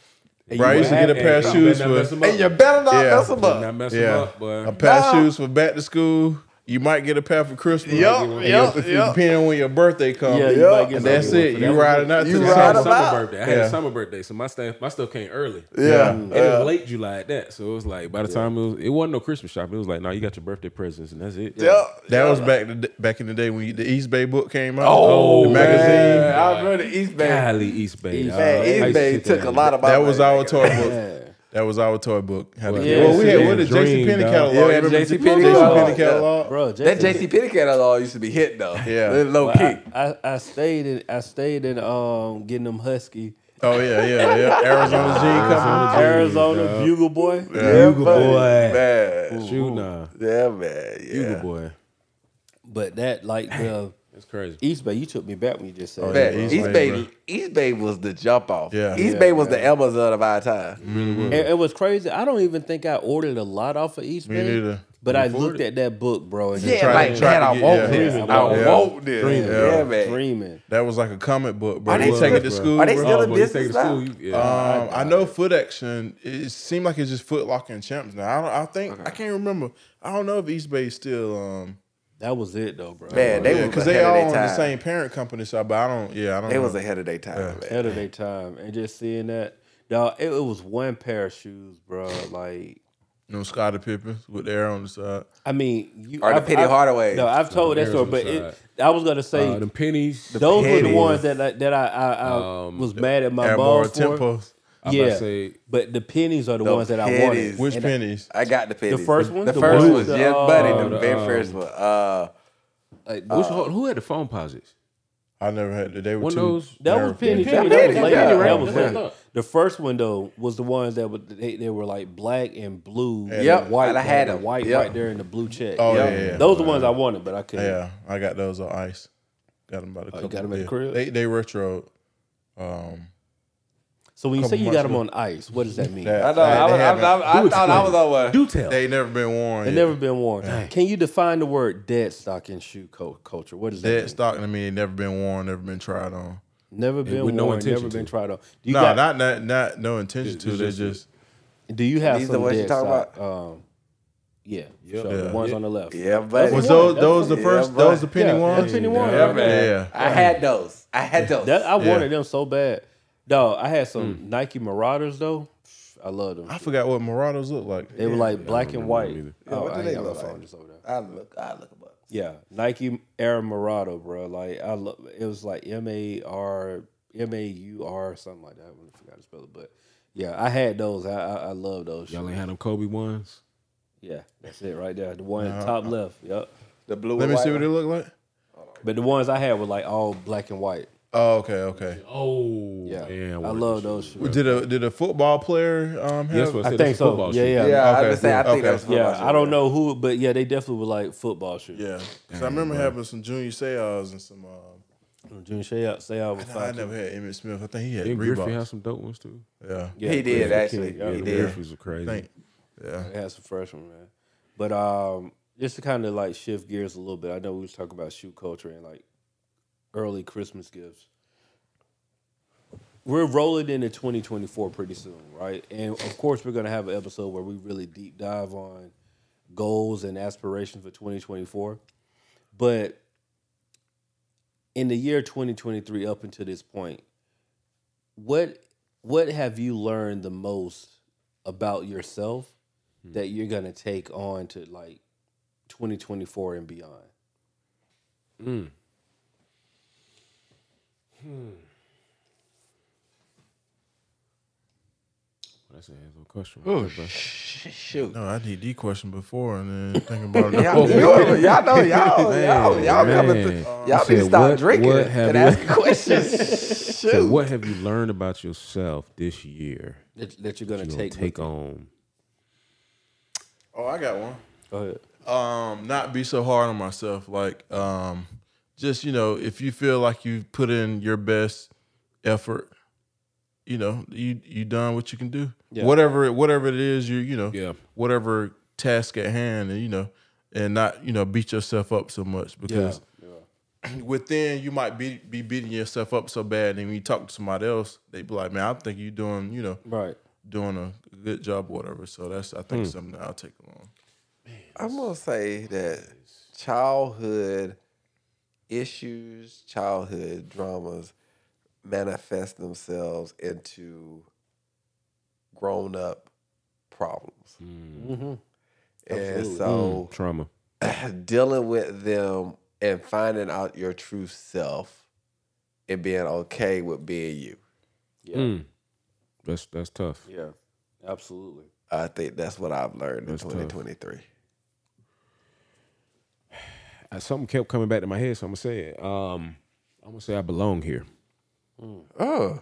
And Bro, I you used to get a pair of shoes for, better not mess for 'em And up. you better not Yeah. mess them Not up. mess 'em yeah, up, boy. a pair of shoes for back to school. You might get a pair for Christmas. Yup, And yup, your- yup. Depending on when your birthday comes. Yeah, you Yeah. might get And that's it. You that. riding out You to the I had a summer. summer birthday. I had Yeah. a summer birthday, so my stuff my stuff came early. Yeah, And it was late July at that. So it was like by the time it was it wasn't no Christmas shopping. It was like, no, you got your birthday presents and that's it. Yep. That was back the, back in the day when you, the Eastbay book came out. Oh, oh the magazine. man. I remember the Eastbay. Golly, Eastbay. East dog. Man, I used Eastbay took a lot of my That was our back toy book. Yeah. That was our toy book. How to Well, get- yeah, well, we had yeah, what the JC Dream, Penney dog. catalog. Yeah, Remember JC Penney JC catalog. Penney catalog. bro. That JC Penney catalog used to be hit though. Yeah. low Well, key. I, I, I stayed in I stayed in um getting them husky Oh yeah, yeah, yeah. [LAUGHS] Arizona Jean Company. Arizona dog. Bugle Boy. Yeah, Bugle buddy. boy. man. Shoot nah. Yeah, man. Yeah. Bugle boy. But that like the That's crazy. Eastbay, you took me back when you just said Oh, that. Man, yeah, East, Eastbay, Bay, bro. Eastbay was the jump off. Yeah. East Yeah, Bay was the Amazon of our time. And it was crazy. I don't even think I ordered a lot off of East Me Bay. neither. But I looked it? at that book, bro, and just Yeah, Try- like try man, to I get- want yeah. this. Dreaming, I bro. want this. Dreaming. Yeah, Yeah. man. dreaming. That was like a comic book, bro. Are they You take it to school. are they still Oh, in boy, business take it to now? school. You, yeah. Um, I know Foot Action. It seemed like it's just Foot Locker and Champs now. I, I think I can't remember. I don't know if Eastbay is still. That was it though, bro. Man, they yeah, because they all on the same parent company. So, but I don't. Yeah, I don't. They know. was ahead of their time, man. ahead of their time, and just seeing that, dog, it, it was one pair of shoes, bro. Like, You know, Scottie Pippins with the air on the side. I mean, you Or the I've- Penny Hardaway. No, I've told that story, but it, I was gonna say Uh, them pennies. those were the ones that I, that I I, I Um, was mad at my Air balls for. Tempos. I'm about Yeah, say but the pennies are the, The ones that I wanted. Which And pennies? I got the pennies. The first one? The, The first one was the, just uh, buddy. uh, The the, very um, first one. Uh, Like, which, who had the Foamposites? I never had. They were One of two. those- That was penny. Penny. That was yeah, yeah, That was That's what I later. thought. The first one though was the ones that were they, they were like black and blue. and Yep, white. and I had the them. white Yep. right there in the blue check. Oh, Yep. yeah, yeah. Those are the ones I wanted, but I couldn't. Yeah, I got those on ice. Got them by the. Oh, you couple- got 'em at the crib? They they retro. Um, So when you say you got them months on ice, what does that mean? that- I know. they- I, they was, I, I, I thought I was on one. Do tell. They never been worn. They yet. never been worn. Can you define the word dead stock in shoe co- culture? What does that Dead mean? stock. I mean, never been worn. Never been tried on. Never been with worn, intention never been tried on. Do you No, got, not not not no intention to. They just- just Do you have These some the dead talking side? Um, yeah, Yep. sure. Yeah. the ones on the left. Yeah, but was those That's those the first Yeah, those the penny Yeah, ones. the penny ones. Yeah, Yeah, man. yeah. I had those. I had those. That, I Yeah. wanted them so bad. Dog, I had some mm. Nike Marauders though. I love them. I forgot what Marauders look like. They were like black and white. Oh, yeah, Oh, what do I they ain't got my look like? just over there. I look. I look them up. Yeah, Nike Air Marauder, bro. Like I love. It was like M A R M A U R something like that. I forgot to spell it, but yeah, I had those. I I, I love those. Y'all shoes. ain't had them Kobe ones. Yeah, that's it right there. The one top left. Yep. The blue. Let and me white see what they one. look like. But the ones I had were like all black and white. Oh, okay, okay. Oh, Yeah, man, I love those shoes. shoes. Did a did a football player um have? Yes, what I I think so. Football Yeah, shoes. yeah. Yeah, I Okay, was saying. I okay. think that was Yeah, football I don't know who, but yeah, they definitely were like football shoes. yeah, 'Cause I remember having some Junior Seau and some. Um, Junior Shea, say I was I, five. never had Emmitt Smith. I think he had Didn't Griffey have Reeboks. some dope ones too? Yeah, Yeah, He did actually. Yeah. He the did. Griffeys were crazy. Think. Yeah, It had some fresh freshmen, man. But um, just to kind of like shift gears a little bit, I know we was talking about shoe culture and like early Christmas gifts. We're rolling into 2024 pretty soon, right? And of course, we're gonna have an episode where we really deep dive on goals and aspirations for 2024. But in the year 2023 up until this point, what what have you learned the most about yourself that you're gonna take on to like 2024 and beyond? Mm. That's an answer question. right there, bro. Shoot. no, I did the question before and then thinking about it. [LAUGHS] Y'all, y'all, y'all know y'all, y'all, y'all, Man, coming man. to, y'all need to stop what- drinking what and you- ask [LAUGHS] questions. So what have you learned about yourself this year That, that you're gonna you take take on? Oh, I got one. Go ahead. um not be so hard on myself like um just you know if you feel like you put in your best effort you know you you done what you can do Yeah. whatever whatever it is you you know Yeah. whatever task at hand and you know and not you know beat yourself up so much because [CLEARS THROAT] within you might be be beating yourself up so bad and when you talk to somebody else they be like man I think you're doing you know Right. doing a good job or whatever so that's I think hmm. something that I'll take along I'm gonna say that childhood issues, childhood dramas manifest themselves into grown up problems. Mm-hmm. And so Trauma. [CLEARS THROAT] dealing with them and finding out your true self and being okay with being you. Yeah. Mm. That's that's tough. Yeah. Absolutely. I think that's what I've learned That's in 2023. Uh, Something kept coming back to my head, so I'm gonna say it. Um, I'm gonna say I belong here. Oh,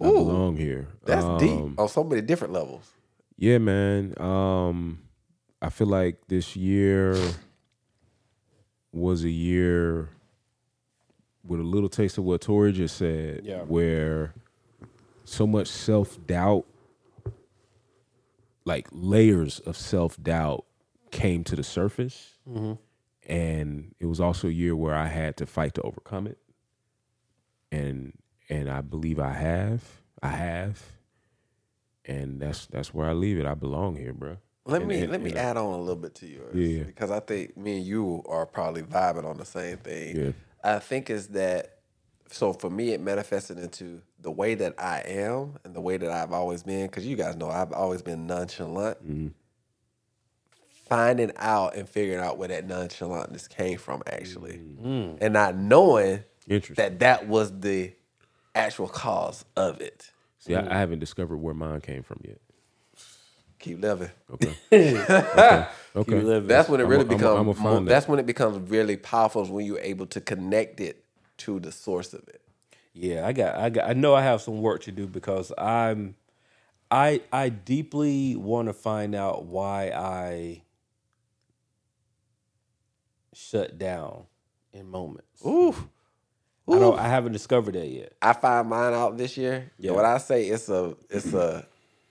I belong here. that's Um, deep on so many different levels. Yeah, man. Um, I feel like this year was a year with a little taste of what Torri just said, Yeah. where so much self doubt, like layers of self doubt, came to the surface, and it was also a year where I had to fight to overcome it, and and I believe I have, I have, and that's that's where I leave it. I belong here, bro. Let And- me and- let me and- add on a little bit to yours. Yeah. Because I think me and you are probably vibing on the same thing. Yeah. I think is that so for me it manifested into the way that I am and the way that I've always been, because you guys know I've always been nonchalant. Mm-hmm. Finding out and figuring out where that nonchalantness came from actually. Mm-hmm. And not knowing that that was the actual cause of it. See, I, I haven't discovered where mine came from yet. Keep living. Okay. [LAUGHS] okay. Okay. living. That's when it I'm really a- I'm a- becomes. I'm a more- that. that's when it becomes really powerful. Is when you're able to connect it to the source of it. Yeah, I got, I got, I know I have some work to do because I'm, I, I deeply want to find out why I shut down in moments. Ooh, I don't, I haven't discovered that yet. I find mine out this year. Yeah. Yeah. What I say, it's a, it's a,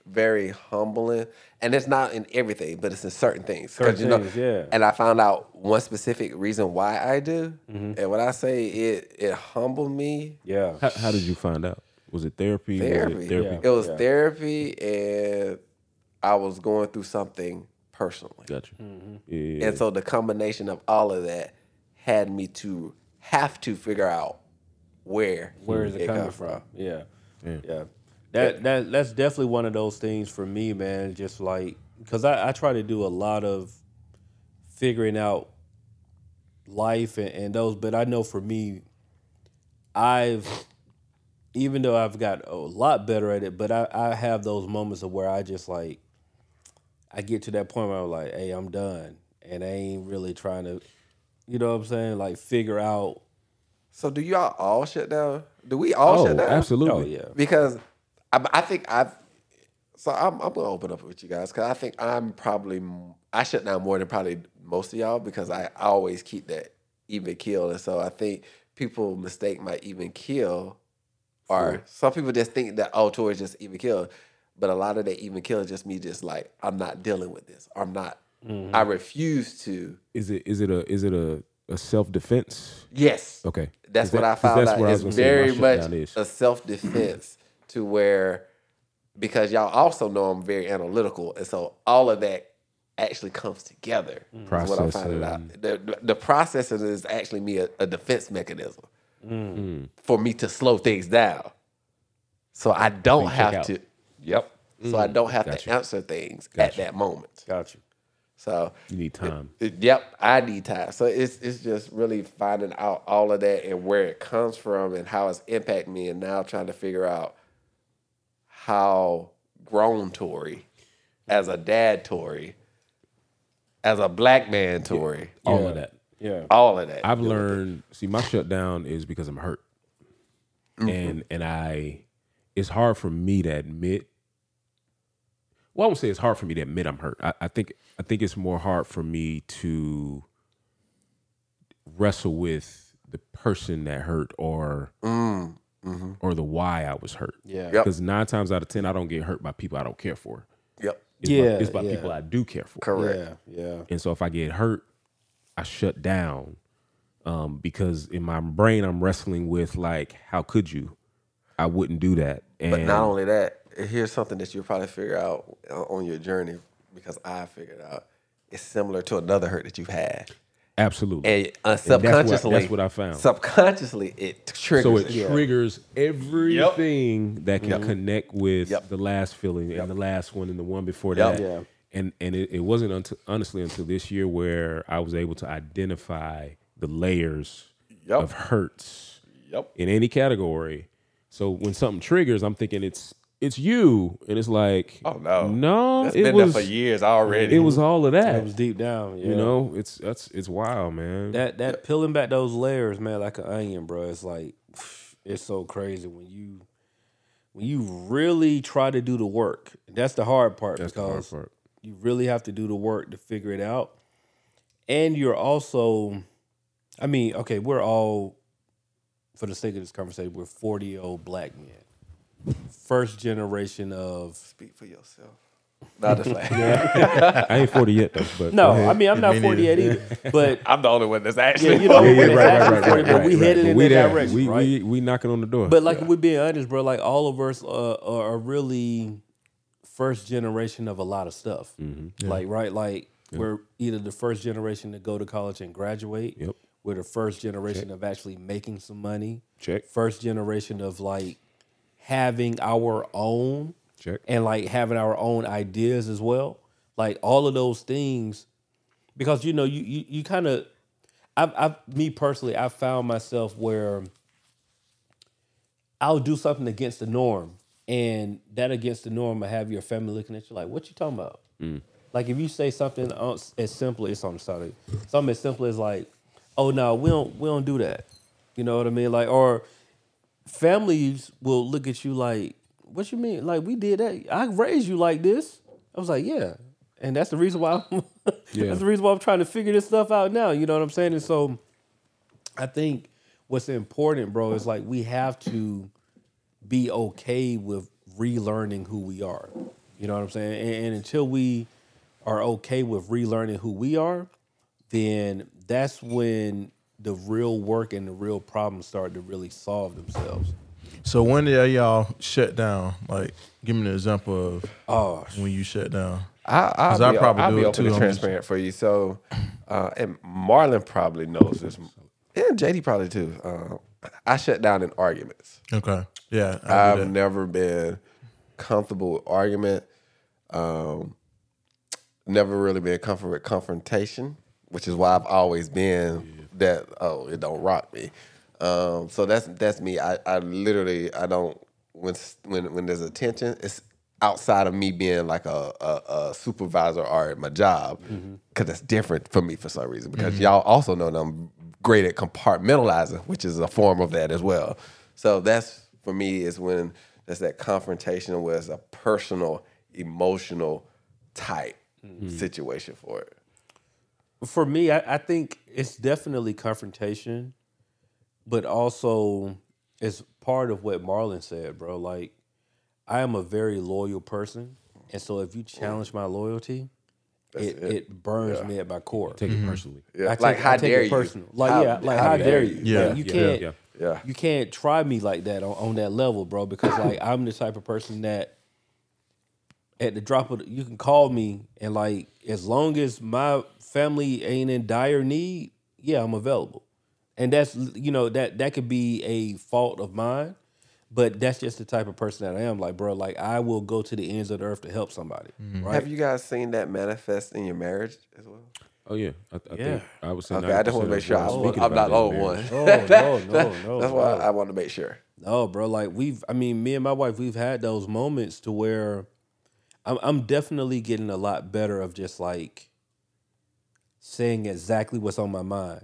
very humbling, and it's not in everything, but it's in certain things. 'Cause, Certain you know, things, yeah. And I found out one specific reason why I do, Mm-hmm. and when I say it, it humbled me. Yeah. How, how did you find out? Was it therapy? Was it Therapy. therapy? Yeah. It was therapy, and I was going through something personally. Gotcha. Mm-hmm. Yeah. And so the combination of all of that had me to have to figure out where Where is it, coming come from? Yeah. Yeah. yeah. That that that's definitely one of those things for me, man. Just like because I, I try to do a lot of figuring out life and, and those, but I know for me, I've even though I've got a lot better at it, but I, I have those moments of where I just like I get to that point where I'm like, hey, I'm done. And I ain't really trying to you know what I'm saying, like figure out So do y'all all shut down? Do we all oh, shut down? absolutely. oh yeah. Because I, I think I've. So I'm, I'm gonna open up with you guys because I think I'm probably I shut down more than probably most of y'all because I always keep that even kill, and so I think people mistake my even kill, or some people just think that oh, towards just even kill, but a lot of that even kill is just me just like I'm not dealing with this. I'm not. I refuse to. Is it is it a is it a, a self defense? Yes. Okay. That's Is what that- I 'cause found out. where I It's was gonna say my very much a self defense to where because y'all also know I'm very analytical, and so all of that actually comes together. Is what I'm finding out. The, the, the processing is actually me a, a defense mechanism Mm. for me to slow things down, so I don't check have out. to. Yep. So I don't have Gotcha. to answer things at that moment. Got you. So You need time. it- Yep, I need time. So it's it's just really finding out all of that and where it comes from and how it's impacted me, and now trying to figure out how grown Torri, as a dad Torri, as a black man Torri, All Yeah. of that. Yeah. all of that. I've learned. See, my shutdown is because I'm hurt, mm-hmm. and and I, it's hard for me to admit. Well, I won't say it's hard for me to admit I'm hurt. I, I think I think it's more hard for me to wrestle with the person that hurt or or the why I was hurt. Yeah. Yep. Because nine times out of ten, I don't get hurt by people I don't care for. Yep, It's Yeah, by, it's by yeah. people I do care for. correct. Yeah. Yeah. And so if I get hurt, I shut down um, because in my brain I'm wrestling with like, how could you? I wouldn't do that. And But not only that, here's something that you'll probably figure out uh, on your journey because I figured out it's similar to another hurt that you've had. absolutely. And uh, that's what- subconsciously, that's what I found. Subconsciously, it triggers. so it it. triggers everything that can connect with Yep. the last feeling and the last one and the one before Yep. that. Yeah. And and it, it wasn't until honestly until this year where I was able to identify the layers Yep. of hurts Yep. in any category. So when something triggers, I'm thinking it's it's you, and it's like, Oh, no. no, That's it been was there for years already. it was all of That It was deep down. Yeah. You know, it's that's it's wild, man. that that peeling back those layers, man, like an onion, bro. It's like [SIGHS] it's so crazy when you when you really try to do the work. That's the hard part That's the hard because part. you really have to do the work to figure it out. And you're also, I mean, okay, we're all, for the sake of this conversation, we're 40 year old black men. First generation of Speak for yourself. Not just [LAUGHS] like I ain't forty yet though, but no. I mean I'm not Me 48 either, [LAUGHS] but I'm the only one that's yeah, actually. you know, yeah, yeah, right, right, actually right, 40, right, but we right. headed in we that direction, We, right? we we knocking on the door. But like we're being honest, bro, like all of us uh, are really first generation of a lot of stuff. Mm-hmm. Like right, like we're either the first generation to go to college and graduate. Yep. We're the first generation of actually making some money. Check. First generation of like having our own Check. and like having our own ideas as well. Like all of those things, because you know you you, you kind of, I've, I've me personally, I found myself where I'll do something against the norm, and that against the norm, I have your family looking at you like, "What you talking about?" Mm. Like if you say something as simple, it's on the side. Something as simple as like, "Oh no, we don't we don't do that." You know what I mean? Like or families will look at you like, "What you mean? Like we did that? I raised you like this." I was like, "Yeah," and that's the reason why. I'm, [LAUGHS] Yeah. That's the reason why I'm trying to figure this stuff out now. You know what I'm saying? And so, I think what's important, bro, is like we have to be okay with relearning who we are. You know what I'm saying? And, and until we are okay with relearning who we are, then that's when the real work and the real problems start to really solve themselves. So when did y'all shut down? Like, give me an example of Oh, when you shut down. I, I'll 'Cause I be, probably I'll do be it open too, and I'm just- transparent for you. So, uh, and Marlon probably knows this. Yeah, JD probably too. Uh, I shut down in arguments. Okay. Yeah. I I've never been comfortable with argument. Um, never really been comfortable with confrontation, which is why I've always been that. Oh, it don't rock me. Um, so that's that's me. I, I literally I don't when when when there's a tension, it's outside of me being like a, a, a supervisor or at my job mm-hmm. because that's different for me for some reason. Because mm-hmm. y'all also know that I'm great at compartmentalizing, which is a form of that as well. So that's for me is when there's that confrontation where it's a personal, emotional type mm-hmm. situation for it. For me, I, I think it's definitely confrontation, but also it's part of what Marlon said, bro. Like, I am a very loyal person, and so if you challenge my loyalty, it, it burns me at my core. Take it personally. Mm-hmm. Yeah, I take, like how I take dare it you? Like How- yeah, like how how, dare dare you? you? Yeah. Like, you Yeah. can't. Yeah. Yeah. You can't try me like that on, on that level, bro. Because like I'm the type of person that at the drop of the, you can call me and like as long as my family ain't in dire need, yeah, I'm available. And that's you know that that could be a fault of mine, but that's just the type of person that I am. Like, bro, like I will go to the ends of the earth to help somebody. Mm-hmm. Right? Have you guys seen that manifest in your marriage as well? Oh yeah, I, I Yeah. think I would say. Okay, I just want to make sure I'm, I'm not the about only one. marriage. No, [LAUGHS] oh, no, no, no. That's why no. I want to make sure. No, bro. Like we've, I mean, me and my wife, we've had those moments to where I'm, I'm definitely getting a lot better of just like saying exactly what's on my mind.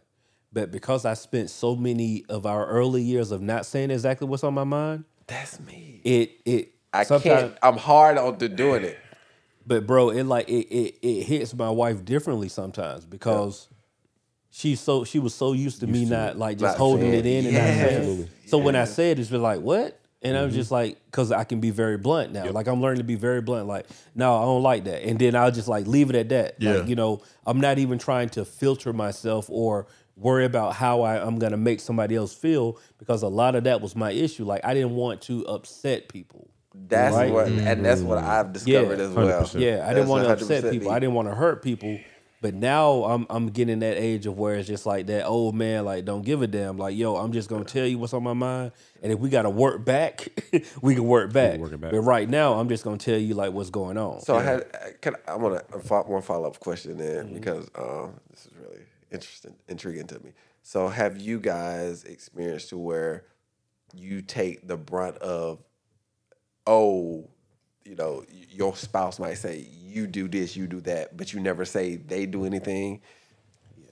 But because I spent so many of our early years of not saying exactly what's on my mind, That's me. it it I can't. I'm hard on to doing it. But bro, it like it it, it hits my wife differently sometimes because she's so she was so used to me not like just holding it in and not Yes. saying it. So when I say it, it's just like what? And Mm-hmm. I'm just like, because I can be very blunt now. Like I'm learning to be very blunt. Like, no, I don't like that. And then I'll just like leave it at that. Yeah. Like, you know, I'm not even trying to filter myself or worry about how I, I'm gonna make somebody else feel because a lot of that was my issue. Like I didn't want to upset people. That's Right. what, and that's what I've discovered Yeah, as well. 100%. Yeah, I That's didn't want to upset people. me. I didn't want to hurt people. But now I'm I'm getting that age of where it's just like that old man, like don't give a damn. Like yo, I'm just gonna tell you what's on my mind, and if we gotta work back, [LAUGHS] we can work back. work back. But right now, I'm just gonna tell you like what's going on. So I had, can, I want to one follow up question then Mm-hmm. because um, this is really interesting, intriguing to me. So have you guys experienced to where you take the brunt of, oh, you know, your spouse might say you do this, you do that, but you never say they do anything.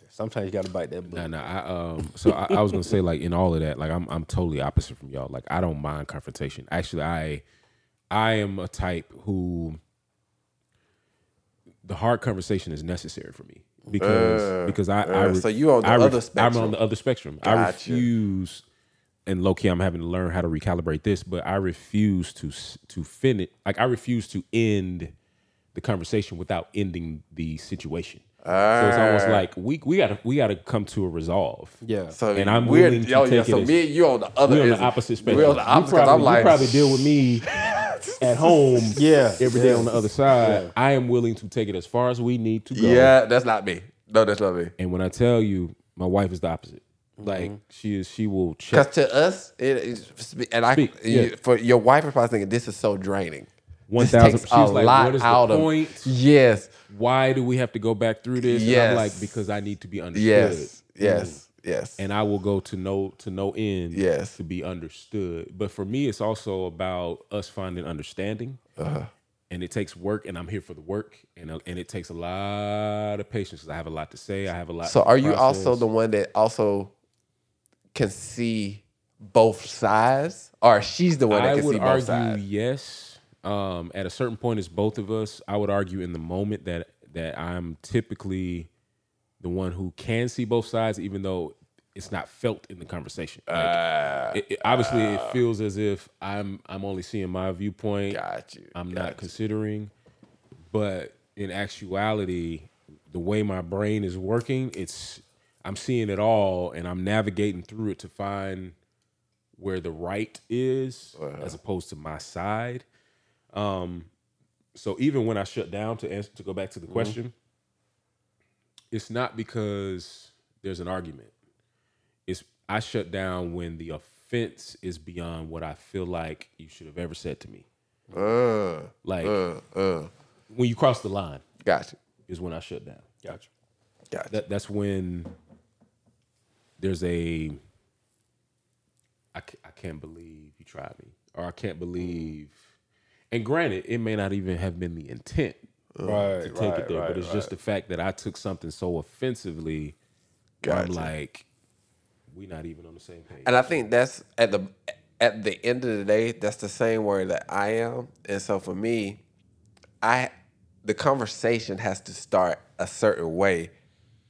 Sometimes you gotta bite that bullet. Nah, nah. I, um, so I, I was gonna say like in all of that, like I'm I'm totally opposite from y'all. Like I don't mind confrontation. Actually, I I am a type who the hard conversation is necessary for me because because I, I uh, so you on the I other I'm on the other spectrum. I Gotcha. refuse, and low key, I'm having to learn how to recalibrate this. But I refuse to s- to finish. Like I refuse to end the conversation without ending the situation. So it's almost ah. like we we gotta we gotta come to a resolve. Yeah. So And I'm we're, willing to yo, yeah, take it so as- me and you on the other We're on the opposite spectrum. We're on the opposite. You 'cause probably, I'm like, you probably deal with me [LAUGHS] at home [LAUGHS] Yeah. every day on the other side. I am willing to take it as far as we need to go. yeah, that's not me. No, that's not me. And when I tell you, my wife is the opposite. Like Mm-hmm. she is, she will check. Because to us, it is, and I, yeah. for your wife is probably thinking this is so draining. This thousand. takes She's a like, lot what is the out of point? Yes, Why do we have to go back through this? And Yes. I'm like, because I need to be understood. yes, yes, yes. and I will go to no to no end Yes. to be understood. But for me, it's also about us finding understanding, Uh-huh. and it takes work, and I'm here for the work, and uh, and it takes a lot of patience. I have a lot to say. I have a lot. So, are you also the one that also can see both sides, or she's the one that I can see both argue sides? yes. Um, at a certain point, it's both of us. I would argue in the moment that that I'm typically the one who can see both sides, even though it's not felt in the conversation. Like, Ah, it, it- obviously, it feels as if I'm I'm only seeing my viewpoint. Got you. I'm got not you. considering. but in actuality, the way my brain is working, it's I'm seeing it all and I'm navigating through it to find where the right is as opposed to my side. Um, so even when I shut down to answer, to go back to the question, it's not because there's an argument. It's I shut down when the offense is beyond what I feel like you should have ever said to me. Uh, Like uh, uh. when you cross the line Gotcha. is when I shut down. Gotcha. Gotcha. That that's when there's a I, ca- I can't believe you tried me or I can't believe and granted it may not even have been the intent uh, Right. to take it there but it's just the fact that I took something so offensively where I'm like we're not even on the same page. And I think that's at the at the end of the day, that's the same way that I am. And so for me, I the conversation has to start a certain way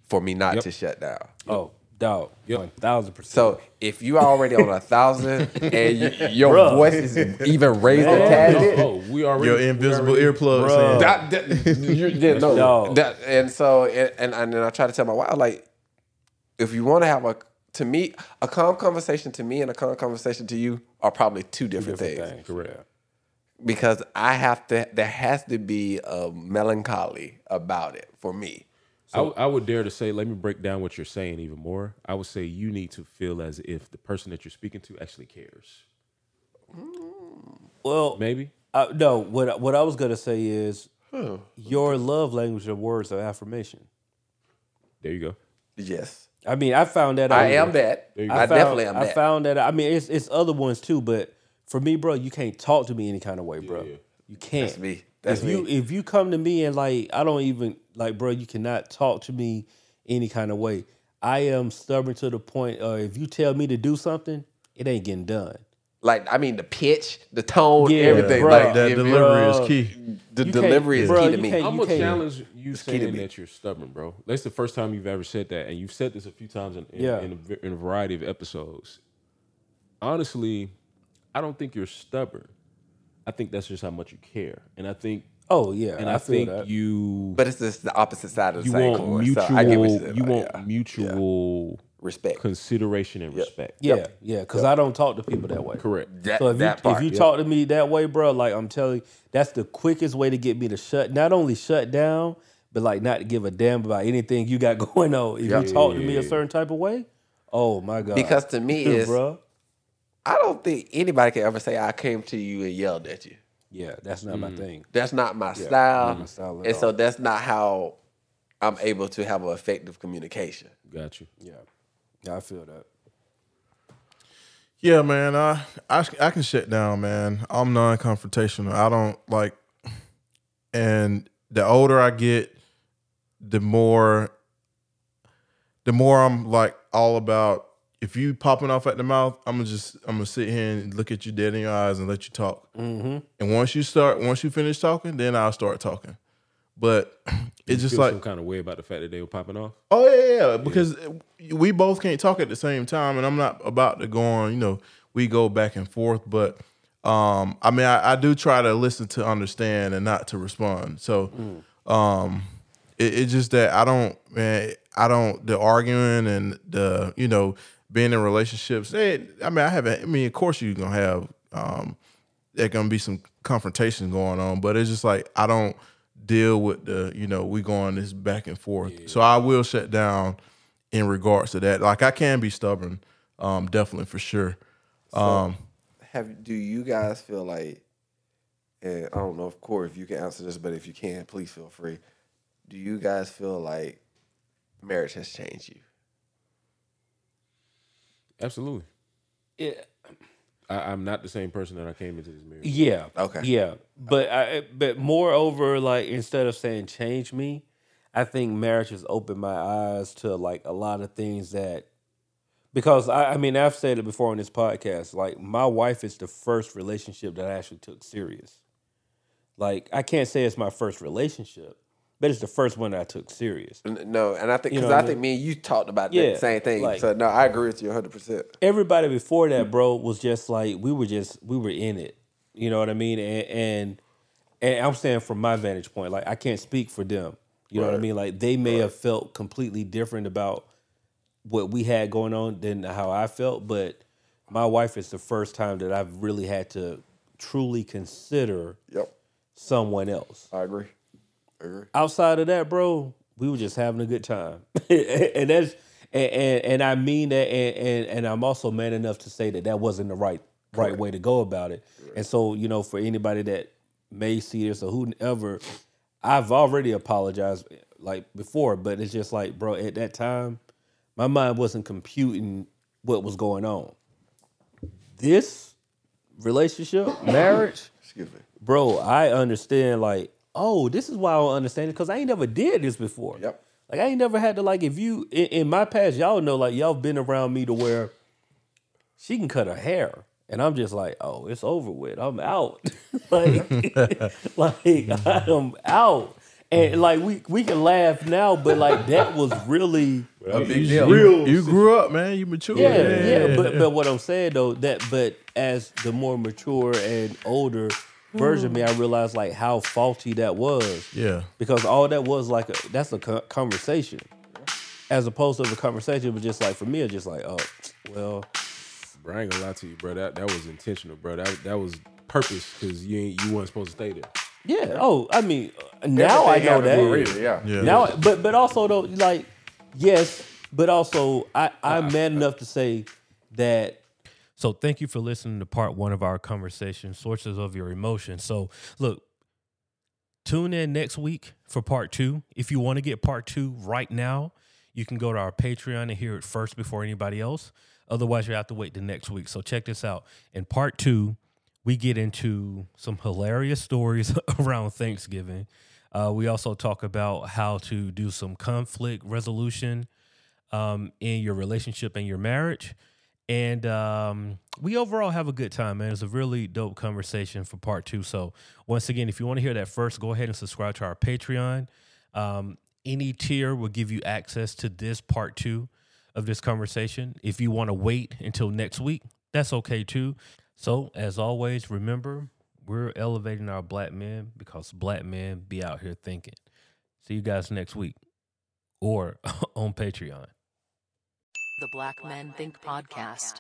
for me not to shut down. Oh, dog. One thousand percent. So if you already on a thousand [LAUGHS] and you, your Bruh. voice is even raised a tad bit, oh, we already Your invisible already- earplugs. Bruh. in. that, that, you didn't That, and so, and, and, and then I try to tell my wife, like, if you want to have a, to me, a calm conversation to me and a calm conversation to you are probably two different, different things. things. Correct. Because I have to, there has to be a melancholy about it for me. I, w- I would dare to say, let me break down what you're saying even more. I would say you need to feel as if the person that you're speaking to actually cares. Mm. Well, Maybe. I, no. What what I was gonna say is your love language are words of affirmation. There you go. Yes. I mean, I found that. out. I am that. you I, go. I found, definitely am I that. I found that. I mean, it's it's other ones too, but for me, bro, you can't talk to me any kind of way, bro. yeah. You can't. That's me. That's if you me. if you come to me and like I don't even like, bro, you cannot talk to me any kind of way. I am stubborn to the point. Uh, if you tell me to do something, it ain't getting done. like, I mean, the pitch, the tone, Yeah, everything. bruh. like, that delivery Bruh. is key. the You delivery is bruh, key to me. I'm you gonna challenge you key to saying that you're stubborn, bro. That's the first time you've ever said that, and you've said this a few times in, in, Yeah. in, a, v- in a variety of episodes. Honestly, I don't think you're stubborn. I think that's just how much you care, and I think, Oh yeah, and I, I, feel think that. you But it's just the opposite side of the you same want coin. mutual so I get what you're you about want yeah. mutual respect. consideration and respect. yeah, yeah, because I don't talk to people that way. Correct. That, So if you, part. if you talk to me that way, bro, like I'm telling you, that's the quickest way to get me to shut, not only shut down, but like not to give a damn about anything you got [LAUGHS] going on. If you talk to me a certain type of way, oh my god, because to me is [LAUGHS] bro, I don't think anybody can ever say I came to you and yelled at you. yeah, that's not my mm. thing. That's not my style. my style at and so that's not how I'm able to have an effective communication. Got you. Yeah, yeah, I feel that. Yeah, man. I, I I can shut down, man. I'm non-confrontational. I don't like, and the older I get, the more, the more I'm like all about. If you popping off at the mouth, I'm gonna just I'm gonna sit here and look at you dead in your eyes and let you talk. Mm-hmm. And once you start, once you finish talking, then I'll start talking. But [CLEARS THROAT] it's just like some kind of way about the fact that they were popping off. Oh yeah, yeah, yeah. Because we both can't talk at the same time, and I'm not about to go on. You know, we go back and forth, but um, I mean, I, I do try to listen to understand and not to respond. So, um, it, it's just that I don't, man, I don't the arguing and the you know being in relationships. They, I mean, I haven't. I mean, of course, you're gonna have um, there gonna be some confrontations going on, but it's just like I don't deal with the you know we going this back and forth. So I will shut down in regards to that. Like I can be stubborn, um, definitely for sure. Um, Have do you guys feel like? And I don't know, of course, if you can answer this, but if you can, please feel free. Do you guys feel like marriage has changed you? Absolutely. Yeah, I, I'm not the same person that I came into this marriage. yeah, Okay. yeah. But I, but moreover, like instead of saying change me, I think marriage has opened my eyes to like a lot of things that because I, I mean I've said it before on this podcast. Like my wife is the first relationship that I actually took serious. Like I can't say it's my first relationship, but it's the first one that I took serious. No, and I think You because know I think me and you talked about Yeah, the same thing. like- so no, I agree with you 100. percent Everybody before that, bro, was just like we were just we were in it. You know what I mean? And and and I'm saying from my vantage point, like I can't speak for them. You know what I mean? Like they may have felt completely different about what we had going on than how I felt, but my wife is the first time that I've really had to truly consider Yep, someone else. I agree. Outside of that, bro, we were just having a good time, [LAUGHS] and that's and, and and I mean that, and, and and I'm also man enough to say that that wasn't the right right way to go about it. And so, you know, for anybody that may see this or whoever, I've already apologized like before, but it's just like, bro, at that time, my mind wasn't computing what was going on. This relationship, marriage, Excuse me. bro, I understand like, oh, this is why I don't understand it because I ain't never did this before. Yep. Like I ain't never had to like if you in, in my past, y'all know like y'all been around me to where she can cut her hair. And I'm just like, oh, it's over with. I'm out. [LAUGHS] like, [LAUGHS] like [LAUGHS] I'm out. And like we we can laugh now, but like that was really A big You, deal. you, you grew up, man. You matured. yeah, yeah. But but what I'm saying though, that but as the more mature and older version of me, I realized like how faulty that was. yeah. because all that was like a that's a conversation as opposed to the conversation but just like for me it's just like oh well Bro, I ain't gonna lie to you, bro. That that was intentional, bro. That that was purpose because you ain't you weren't supposed to stay there. yeah oh i mean uh, now i know happened for a that reason, Yeah. Yeah. now but but also though like yes but also i i'm man enough to say that So thank you for listening to part one of our conversation, sources of your emotions. So look, tune in next week for part two. If you want to get part two right now, you can go to our Patreon and hear it first before anybody else. Otherwise, you have to wait the next week. So check this out. In part two, we get into some hilarious stories [LAUGHS] around Thanksgiving. Uh, we also talk about how to do some conflict resolution um, in your relationship and your marriage. And um, we overall have a good time, man. It's a really dope conversation for part two. So, once again, if you want to hear that first, go ahead and subscribe to our Patreon. Um, any tier will give you access to this part two of this conversation. If you want to wait until next week, that's okay too. So, as always, remember we're elevating our black men because black men be out here thinking. See you guys next week or [LAUGHS] on Patreon. The Black Men Think Podcast.